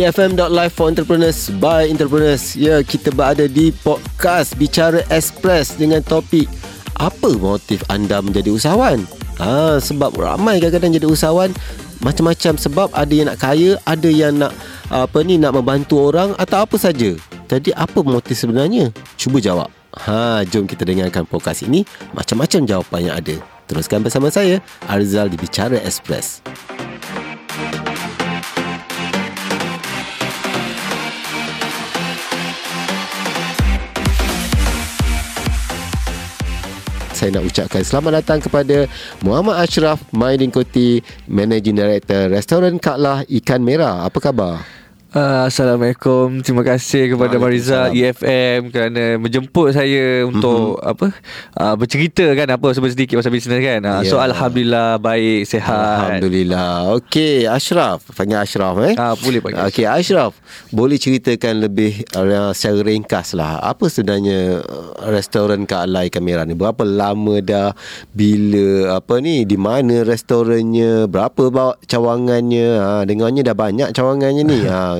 EFM.live for entrepreneurs by entrepreneurs. Ya, kita berada di podcast Bicara Express dengan topik apa motif anda menjadi usahawan? Ha, sebab ramai kadang-kadang jadi usahawan macam-macam sebab ada yang nak kaya, ada yang nak apa ni nak membantu orang atau apa saja. Jadi apa motif sebenarnya? Cuba jawab. Ha, jom kita dengarkan podcast ini macam-macam jawapan yang ada. Teruskan bersama saya Arzal di Bicara Express. Saya nak ucapkan selamat datang kepada Muhammad Ashraf Maidin Koti, Managing Director Restoran Kaklah Ikan Merah. Apa khabar? Uh, Assalamualaikum. Terima kasih kepada Mariza EFM Kerana menjemput saya Untuk mm-hmm. apa uh, Bercerita kan Apa sebab sedikit pasal bisnes kan. Uh, yeah. So Alhamdulillah Baik Sehat. Alhamdulillah. Okay Ashraf. Panggil Ashraf eh? Uh, Boleh panggil Okay Ashraf. Boleh ceritakan lebih uh, Secara ringkas lah Apa sebenarnya Restoran Kak Alai Kamera ni? Berapa lama dah? Bila Apa ni? Di mana restorannya? Berapa bawa cawangannya? Ha, Dengarnya dah banyak cawangannya ni. Ha,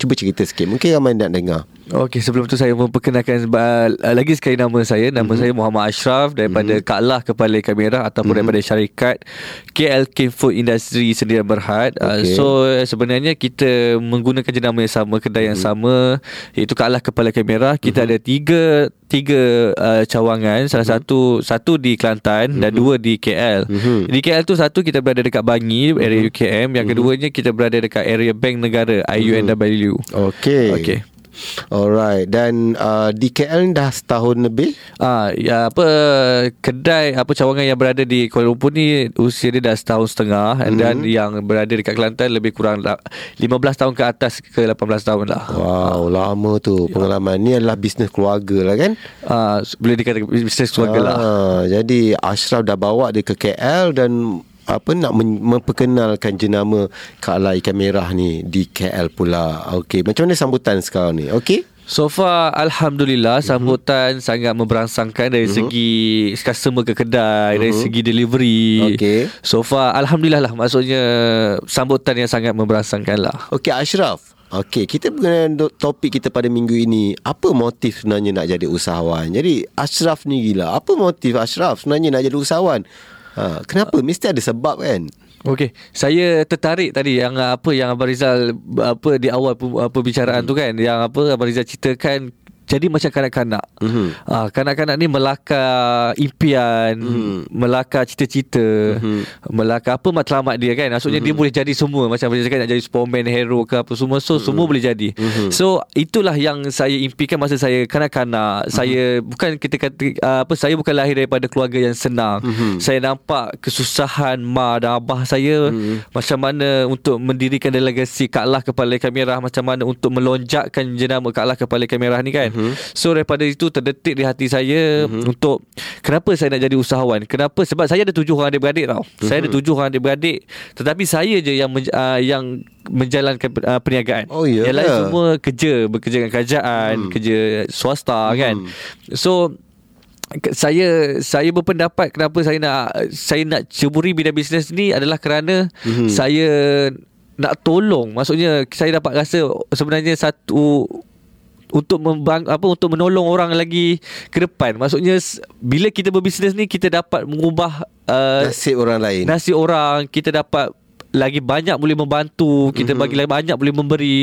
Cuba cerita sikit. Mungkin ramai nak dengar Okey, sebelum tu saya memperkenalkan uh, lagi sekali nama saya. Nama mm-hmm. saya Muhammad Ashraf daripada mm-hmm. Kak Lah Kepala Kamera ataupun mm-hmm. daripada syarikat KLK Food Industry Sendirian Berhad. Okay. Uh, so sebenarnya kita menggunakan jenama yang sama, kedai mm-hmm. yang sama iaitu Kak Lah Kepala Kamera. Kita mm-hmm. ada tiga tiga uh, cawangan, salah mm-hmm. satu satu di Kelantan mm-hmm. dan dua di KL. Mm-hmm. Di KL tu satu kita berada dekat Bangi, area mm-hmm. UKM, yang mm-hmm. keduanya kita berada dekat area Bank Negara, IUNW. Okey. Okey. Alright dan uh, di KL dah setahun lebih. Ah uh, ya apa kedai apa cawangan yang berada di Kuala Lumpur ni usia dia dah setahun setengah mm-hmm. dan yang berada dekat Kelantan lebih kurang 15 tahun ke atas ke 18 tahun lah. Wow, lama tu pengalaman. Ya. Ni adalah bisnes keluarga lah kan? Ah boleh dikatakan bisnes keluarga uh, lah. Jadi Ashraf dah bawa dia ke KL dan apa nak memperkenalkan jenama Kak Ikan Merah ni di KL pula. Okey, macam mana sambutan sekarang ni? Okey. So far Alhamdulillah mm-hmm. Sambutan sangat memberangsangkan Dari mm-hmm. segi Customer ke kedai mm-hmm. Dari mhm. segi delivery okay. So far Alhamdulillah lah Maksudnya Sambutan yang sangat memberangsangkan lah Okay Ashraf Okey, kita mengenai topik kita pada minggu ini. Apa motif sebenarnya nak jadi usahawan? Jadi, Ashraf ni gila. Apa motif Ashraf sebenarnya nak jadi usahawan? Ha, kenapa? Mesti ada sebab kan? Okey, saya tertarik tadi yang apa yang Abang Rizal apa di awal perbicaraan hmm. tu kan yang apa Abang Rizal ceritakan jadi macam kanak-kanak. Mm-hmm. Uh, kanak-kanak ni melakar impian, mm-hmm. melakar cita-cita, mm-hmm. melakar apa matlamat dia kan. Maksudnya mm-hmm. dia boleh jadi semua. Macam macam cakap nak jadi Superman, hero ke apa semua. So, mm-hmm. semua boleh jadi. Mm-hmm. So, itulah yang saya impikan masa saya kanak-kanak. Mm-hmm. Saya bukan kita kata, uh, apa, saya bukan lahir daripada keluarga yang senang. Mm-hmm. Saya nampak kesusahan ma dan abah saya. Mm-hmm. Macam mana untuk mendirikan delegasi Kak Lah Kepala Kamera. Macam mana untuk melonjakkan jenama Kak Lah Kepala Kamera ni kan. Mm-hmm. Mm-hmm. So daripada itu terdetik di hati saya mm-hmm. untuk kenapa saya nak jadi usahawan? Kenapa? Sebab saya ada tujuh orang adik-beradik tau. Mm-hmm. Saya ada mhm. tujuh orang adik-beradik tetapi saya je yang men, uh, yang menjalankan uh, perniagaan. Oh ya. Yang lain semua kerja, bekerja dengan kerajaan, mm. kerja swasta mm. kan. So saya saya berpendapat kenapa saya nak saya nak ceburi bidang bisnes ni adalah kerana mm-hmm. saya nak tolong maksudnya saya dapat rasa sebenarnya satu untuk membang apa untuk menolong orang lagi ke depan. Maksudnya bila kita berbisnes ni kita dapat mengubah uh, nasib orang lain. Nasib orang kita dapat lagi banyak boleh membantu, kita mm-hmm. bagi lagi banyak boleh memberi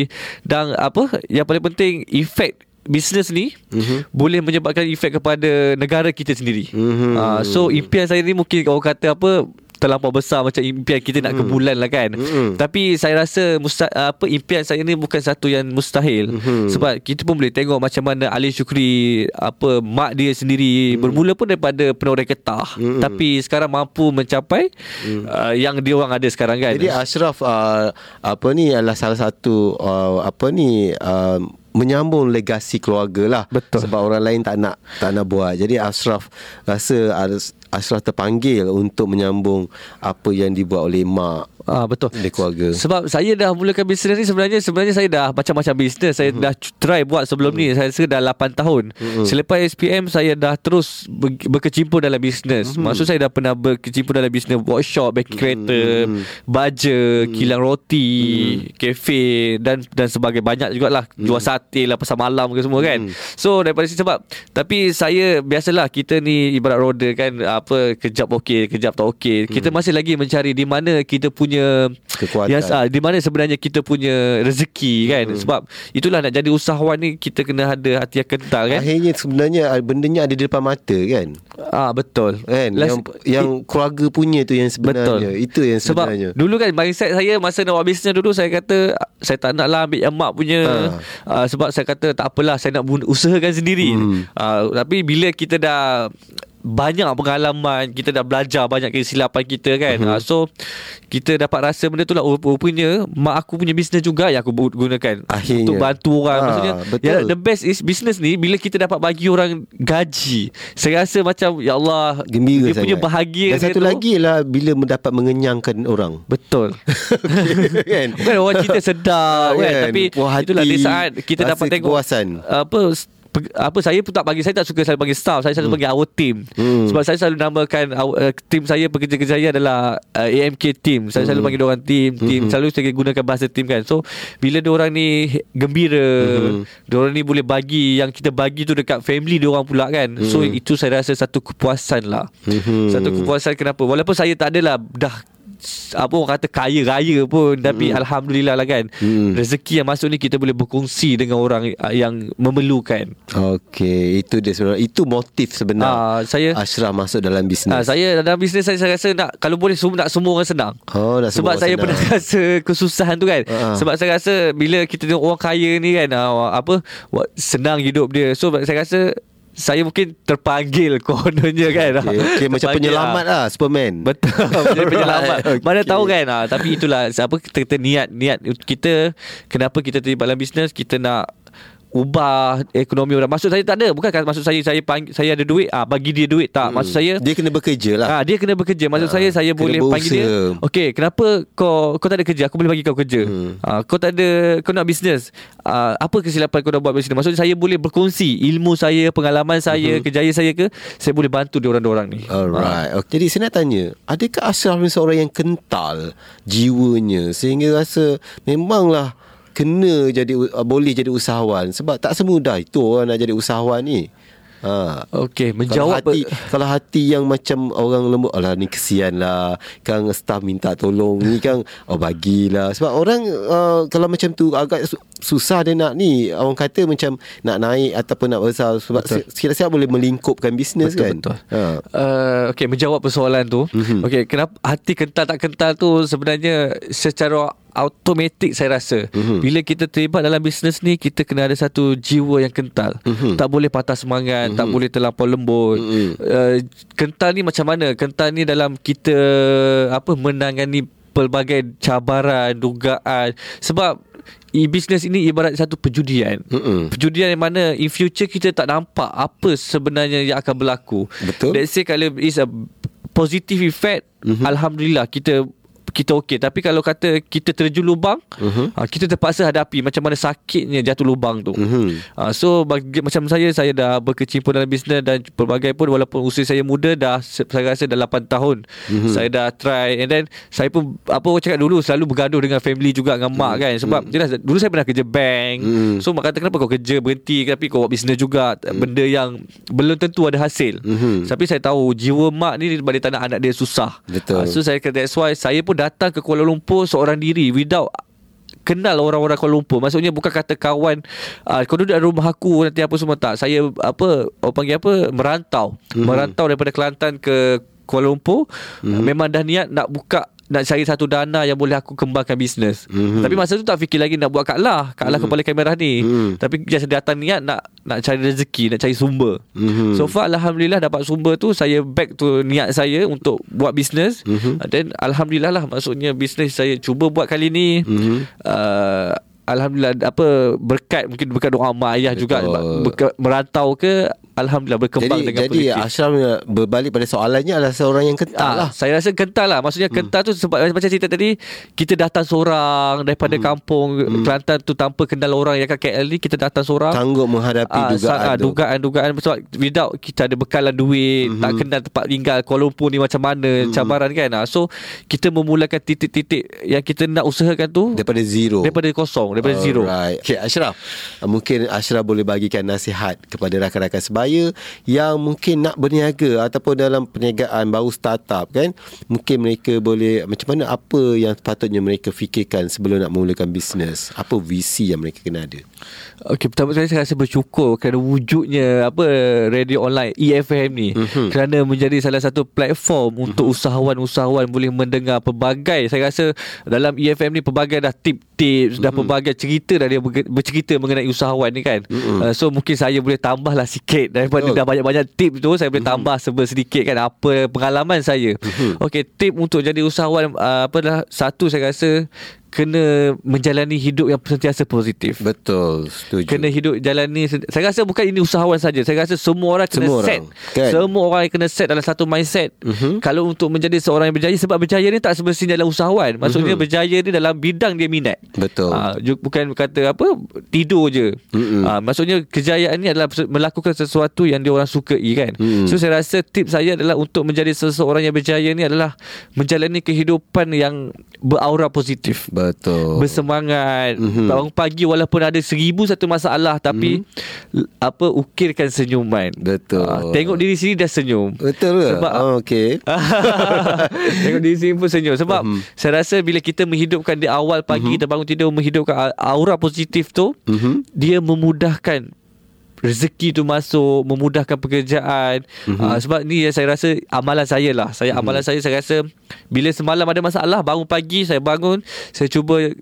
dan apa yang paling penting efek bisnes ni mm-hmm. boleh menyebabkan efek kepada negara kita sendiri. Mm-hmm. Uh, so impian saya ni mungkin orang kata apa terlampau besar macam impian kita nak ke hmm. bulan lah kan. Mm-hmm. Tapi saya rasa musta- apa impian saya ni bukan satu yang mustahil. Mm-hmm. Sebab kita pun boleh tengok macam mana Ali Syukri apa mak dia sendiri mm-hmm. bermula pun daripada penoreh ketah. Mm-hmm. Tapi sekarang mampu mencapai mm. uh, yang dia orang ada sekarang kan. Jadi Ashraf uh, apa ni adalah salah satu uh, apa ni uh, menyambung legasi keluarga lah Betul. sebab orang lain tak nak tak nak buat jadi Ashraf rasa Ashraf terpanggil untuk menyambung apa yang dibuat oleh mak Ah betul. Dia keluarga. Sebab saya dah mulakan bisnes ni sebenarnya sebenarnya saya dah macam-macam bisnes saya Mhm. dah try buat sebelum ni saya rasa dah 8 tahun. Selepas SPM saya dah terus ber- berkecimpung dalam bisnes. Mhm. Maksud saya dah pernah berkecimpung dalam bisnes workshop, baking kereta, Mhm. baja, kilang roti, kafe dan dan sebagainya banyak jugalah jual sate lah pasal malam ke semua kan. So daripada situ sebab tapi saya biasalah kita ni ibarat roda kan apa kejap okey, kejap tak okey. Kita masih lagi mencari di mana kita punya Kekuatan. Yes, ah, di mana sebenarnya kita punya rezeki kan. Sebab itulah nak jadi usahawan ni kita kena ada hati yang kental kan. Akhirnya sebenarnya ah, bendanya ada di depan mata kan. Ah betul. Kan Last- yang yang keluarga punya tu yang sebenarnya. Betul. Itu yang Sebab sebenarnya. dulu kan mindset saya masa nak buat bisnes dulu saya kata saya tak nak lah ambil yang mak punya Ha. uh, sebab saya kata tak apalah saya nak usahakan sendiri. Hmm. Uh, tapi bila kita dah banyak pengalaman kita dah belajar banyak kesilapan kita kan uh-huh. so kita dapat rasa benda tu lah rup- rupanya mak aku punya bisnes juga yang aku gunakan Akhirnya. untuk bantu orang Ah, maksudnya betul. ya, the best is bisnes ni bila kita dapat bagi orang gaji saya rasa macam ya Allah Gembira dia sangat. punya bahagia Dan satu tu- lagi lah bila mendapat mengenyangkan orang. Betul kan? Bukan orang cerita sedap kan, Kan, Tapi puas hati, Itulah di saat Kita dapat tengok kepuasan. Apa apa saya pun tak bagi saya tak suka saya bagi staff saya selalu bagi our team. Hmm. sebab saya selalu namakan our, uh, team saya pekerja-kerja saya adalah uh, AMK team. Saya selalu panggil orang team team. Selalu saya gunakan bahasa team kan. So bila orang ni gembira orang ni boleh bagi yang kita bagi tu dekat family orang pula kan. So itu saya rasa satu kepuasan lah. Mhm. satu kepuasan kenapa? Walaupun saya tak adalah dah apa orang kata kaya raya pun tapi alhamdulillah lah kan Hmm. rezeki yang masuk ni kita boleh berkongsi dengan orang uh, yang memerlukan Okey, itu dia sebenarnya. Itu motif sebenar. Ah, saya- Ashraf masuk dalam bisnes. Ah, saya dalam bisnes saya, saya rasa nak kalau boleh semua nak semua orang senang. Oh, nak Sebab saya senang. pernah rasa kesusahan tu kan. Ah. Sebab saya rasa bila kita tengok orang kaya ni kan ah, apa senang hidup dia. So saya rasa saya mungkin terpanggil kononnya kan. Okey, okay, macam Terpanggil, penyelamat ah. lah Superman. Betul Jadi penyelamat Right, Mana okay. tahu kan ha, Tapi itulah Apa kita kata niat Niat kita Kenapa kita terlibat dalam bisnes Kita nak ubah ekonomi orang. Maksud saya tak ada. Bukan kan maksud saya saya panggil, saya ada duit ah bagi dia duit tak. Maksud saya Dia kena bekerja lah. Ah dia kena bekerja. Maksud Ah, saya saya boleh panggil dia. berusaha. Okey, kenapa kau kau tak ada kerja? Aku boleh bagi kau kerja. Hmm. Ah kau tak ada kau nak bisnes. Ah apa kesilapan kau nak buat bisnes? Maksud saya boleh berkongsi ilmu saya, pengalaman saya, kejayaan saya ke saya boleh bantu dia orang-orang ni. Hmm. Alright. Okay. Jadi saya nak tanya, adakah Ashraf ni seorang yang kental jiwanya sehingga rasa memanglah kena jadi uh, boleh jadi usahawan sebab tak semudah itu orang nak jadi usahawan ni. Ha. Okey, Kalau menjawab hati kalau hati yang macam orang lembut alah ni kesian lah Kang staff minta tolong ni Kang oh bagilah sebab orang uh, kalau macam tu agak su- susah dia nak ni orang kata macam nak naik ataupun nak besar sebab sikit-sikit boleh melingkupkan bisnes Betul, kan betul. ha. Uh, okay, menjawab persoalan tu. Mhm. Mm-hmm. Okay, kenapa hati kental tak kental tu sebenarnya secara automatik saya rasa. Mhm. Mm-hmm. Bila kita terlibat dalam bisnes ni, kita kena ada satu jiwa yang kental. Mhm. Mm-hmm. Tak boleh patah semangat, mm-hmm. tak boleh terlampau lembut. Mhm. Mm-hmm. Uh, kental ni macam mana? Kental ni dalam kita apa menangani pelbagai cabaran, dugaan. Sebab e-business ini ibarat satu perjudian. Mm-mm. Perjudian yang mana in future kita tak nampak apa sebenarnya yang akan berlaku. Betul. Let's say kalau is a positive effect, Mhm. mm-hmm. alhamdulillah kita kita okey tapi kalau kata kita terjun lubang Mhm. uh, kita terpaksa hadapi macam mana sakitnya jatuh lubang tu Mhm. uh, so bagi, macam saya saya dah berkecimpung dalam bisnes dan pelbagai pun walaupun usia saya muda dah saya rasa dah 8 tahun Mhm. saya dah try and then saya pun apa orang cakap dulu selalu bergaduh dengan family juga dengan mak kan sebab jelas dulu saya pernah kerja bank Mhm. so mak kata kenapa kau kerja berhenti tapi kau buat bisnes juga benda yang belum tentu ada hasil Mhm. tapi saya tahu jiwa mak ni tak nak anak dia susah Betul. Ah, so saya kata that's why saya pun datang ke Kuala Lumpur seorang diri without kenal orang-orang Kuala Lumpur. Maksudnya bukan kata kawan uh, Kau duduk dalam rumah aku Nanti apa semua tak. Saya apa Orang panggil apa? Merantau. Mm-hmm. Merantau daripada Kelantan ke Kuala Lumpur. Mm-hmm. Memang dah niat nak buka nak cari satu dana yang boleh aku kembangkan bisnes. Mhm. Tapi masa tu tak fikir lagi nak buat Kak Lah. Kak Lah kepala kamera ni. Mhm. Tapi just datang niat nak nak cari rezeki, nak cari sumber. Mhm. So far alhamdulillah dapat sumber tu saya back to niat saya untuk buat bisnes. Mhm. And then alhamdulillah lah maksudnya bisnes saya cuba buat kali ni. Mhm. Uh, alhamdulillah apa berkat mungkin berkat doa mak ayah juga Betul. berkat, merantau ke alhamdulillah berkembang jadi, dengan jadi positif. Ashraf berbalik pada soalannya adalah seorang yang kental Ah, lah. Saya rasa kental lah Maksudnya kental tu Sebab macam cerita tadi Kita datang seorang Daripada kampung Kelantan tu Tanpa kenal orang Yang kat KL ni Kita datang seorang Sanggup menghadapi Ah, dugaan ah, tu. dugaan-dugaan sebab without kita ada bekalan duit, mm-hmm. tak kenal tempat tinggal Kuala Lumpur ni macam mana mm-hmm. cabaran kan. Ah, so kita memulakan titik-titik yang kita nak usahakan tu Daripada zero. daripada kosong, daripada zero. Alright. Okay, Ashraf. uh, Mungkin Ashraf boleh bagikan nasihat kepada rakan-rakan sebaya yang mungkin nak berniaga ataupun dalam perniagaan baru startup kan. Mungkin mereka boleh macam mana apa yang patutnya mereka fikirkan sebelum nak memulakan bisnes. Apa visi yang mereka kena ada? Okey, pertama sekali saya rasa bersyukur kerana wujudnya apa radio online EFM ni mm-hmm. kerana menjadi salah satu platform mm-hmm. untuk usahawan-usahawan boleh mendengar pelbagai saya rasa dalam EFM ni pelbagai dah tip-tips mm-hmm. dah pelbagai cerita dah dia bercerita mengenai usahawan ni kan. Mm-hmm. Uh, so mungkin saya boleh tambahlah sikit daripada Betul. dah banyak-banyak tip tu saya boleh tambah mm-hmm. sedikit kan apa pengalaman saya. Mm-hmm. Okey, tip untuk jadi usahawan uh, apa dah satu saya rasa kena menjalani hidup yang sentiasa positif. Betul, setuju. Kena hidup jalani Saya rasa bukan ini usahawan saja Saya rasa semua orang kena Semua set orang, kan? Semua orang kena set dalam satu mindset Mhm. Kalau untuk menjadi seorang yang berjaya Sebab berjaya ni tak semestinya adalah usahawan Maksudnya Mhm. berjaya ni dalam bidang dia minat Betul. Ju- Bukan kata apa Tidur je Mhm. Ah, Maksudnya kejayaan ni adalah Melakukan sesuatu yang dia orang sukai kan Mhm. So saya rasa tips saya adalah Untuk menjadi seseorang yang berjaya ni adalah Menjalani kehidupan yang Beraura positif Betul. bersemangat Mhm. bangun pagi walaupun ada seribu satu masalah tapi Mhm. l- apa ukirkan senyuman Betul. Ah, tengok diri sendiri dah senyum Betul ke? Sebab- oh, okay. Tengok diri sendiri pun senyum Sebab Mhm. saya rasa bila kita menghidupkan di awal pagi Kita bangun tidur menghidupkan aura positif tu Mhm. Dia memudahkan rezeki tu masuk memudahkan pekerjaan mm-hmm. uh, sebab ni yang saya rasa amalan saya lah saya mm-hmm. amalan saya saya rasa bila semalam ada masalah bangun pagi saya bangun saya cuba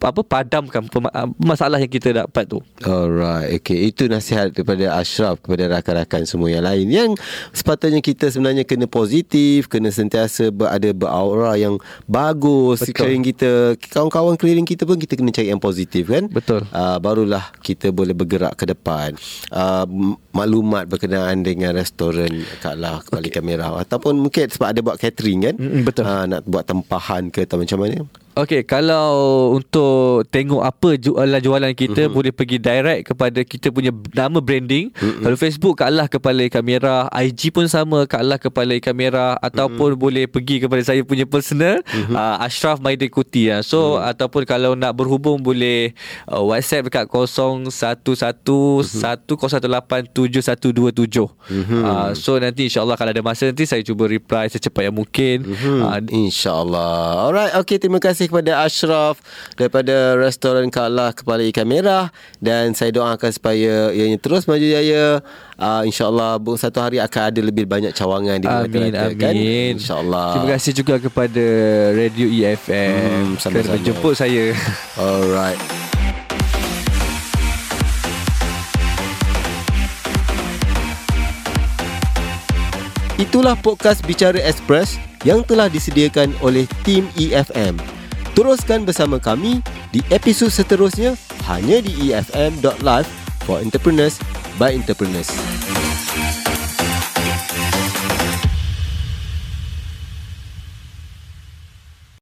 apa padamkan ah, masalah yang kita dapat tu Alright, okay. Itu nasihat daripada Ashraf kepada rakan-rakan semua yang lain. Yang sepatutnya kita sebenarnya kena positif, kena sentiasa berada beraura yang bagus Betul. sekeliling kita. Kawan-kawan keliling kita pun kita kena cari yang positif kan? Betul. Uh, barulah kita boleh bergerak ke depan. Uh, maklumat berkenaan dengan restoran Kaklah Kepala okay. Kamera ataupun mungkin sebab ada buat catering kan? Mm-mm, betul. Uh, nak buat tempahan ke atau macam mana? Okey, kalau untuk tengok apa jualan-jualan kita mm-hmm. boleh pergi direct kepada kita punya nama branding. Mm-hmm. Kalau Facebook Kak Allah Kepala Kamera, IG pun sama Kak Allah Kepala Kamera ataupun mm-hmm. boleh pergi kepada saya punya personal mm-hmm. uh, Ashraf Maidin Kuti ya. So mm-hmm. ataupun kalau nak berhubung boleh uh, WhatsApp dekat 0111108727. Mm-hmm. Uh, so nanti insya-Allah kalau ada masa nanti saya cuba reply secepat yang mungkin. Hmm, Uh, InsyaAllah Alright Okay terima kasih kepada Ashraf Daripada restoran Kala Kepala Ikan Merah Dan saya doakan supaya Ianya terus maju jaya uh, InsyaAllah Satu hari akan ada lebih banyak cawangan di Amin Melaka, amin. kan? InsyaAllah Terima kasih juga kepada Radio EFM Hmm, sama-sama. kerana menjemput saya. Alright Itulah podcast Bicara Express yang telah disediakan oleh tim EFM. Teruskan bersama kami di episod seterusnya hanya di efm.live for entrepreneurs by entrepreneurs.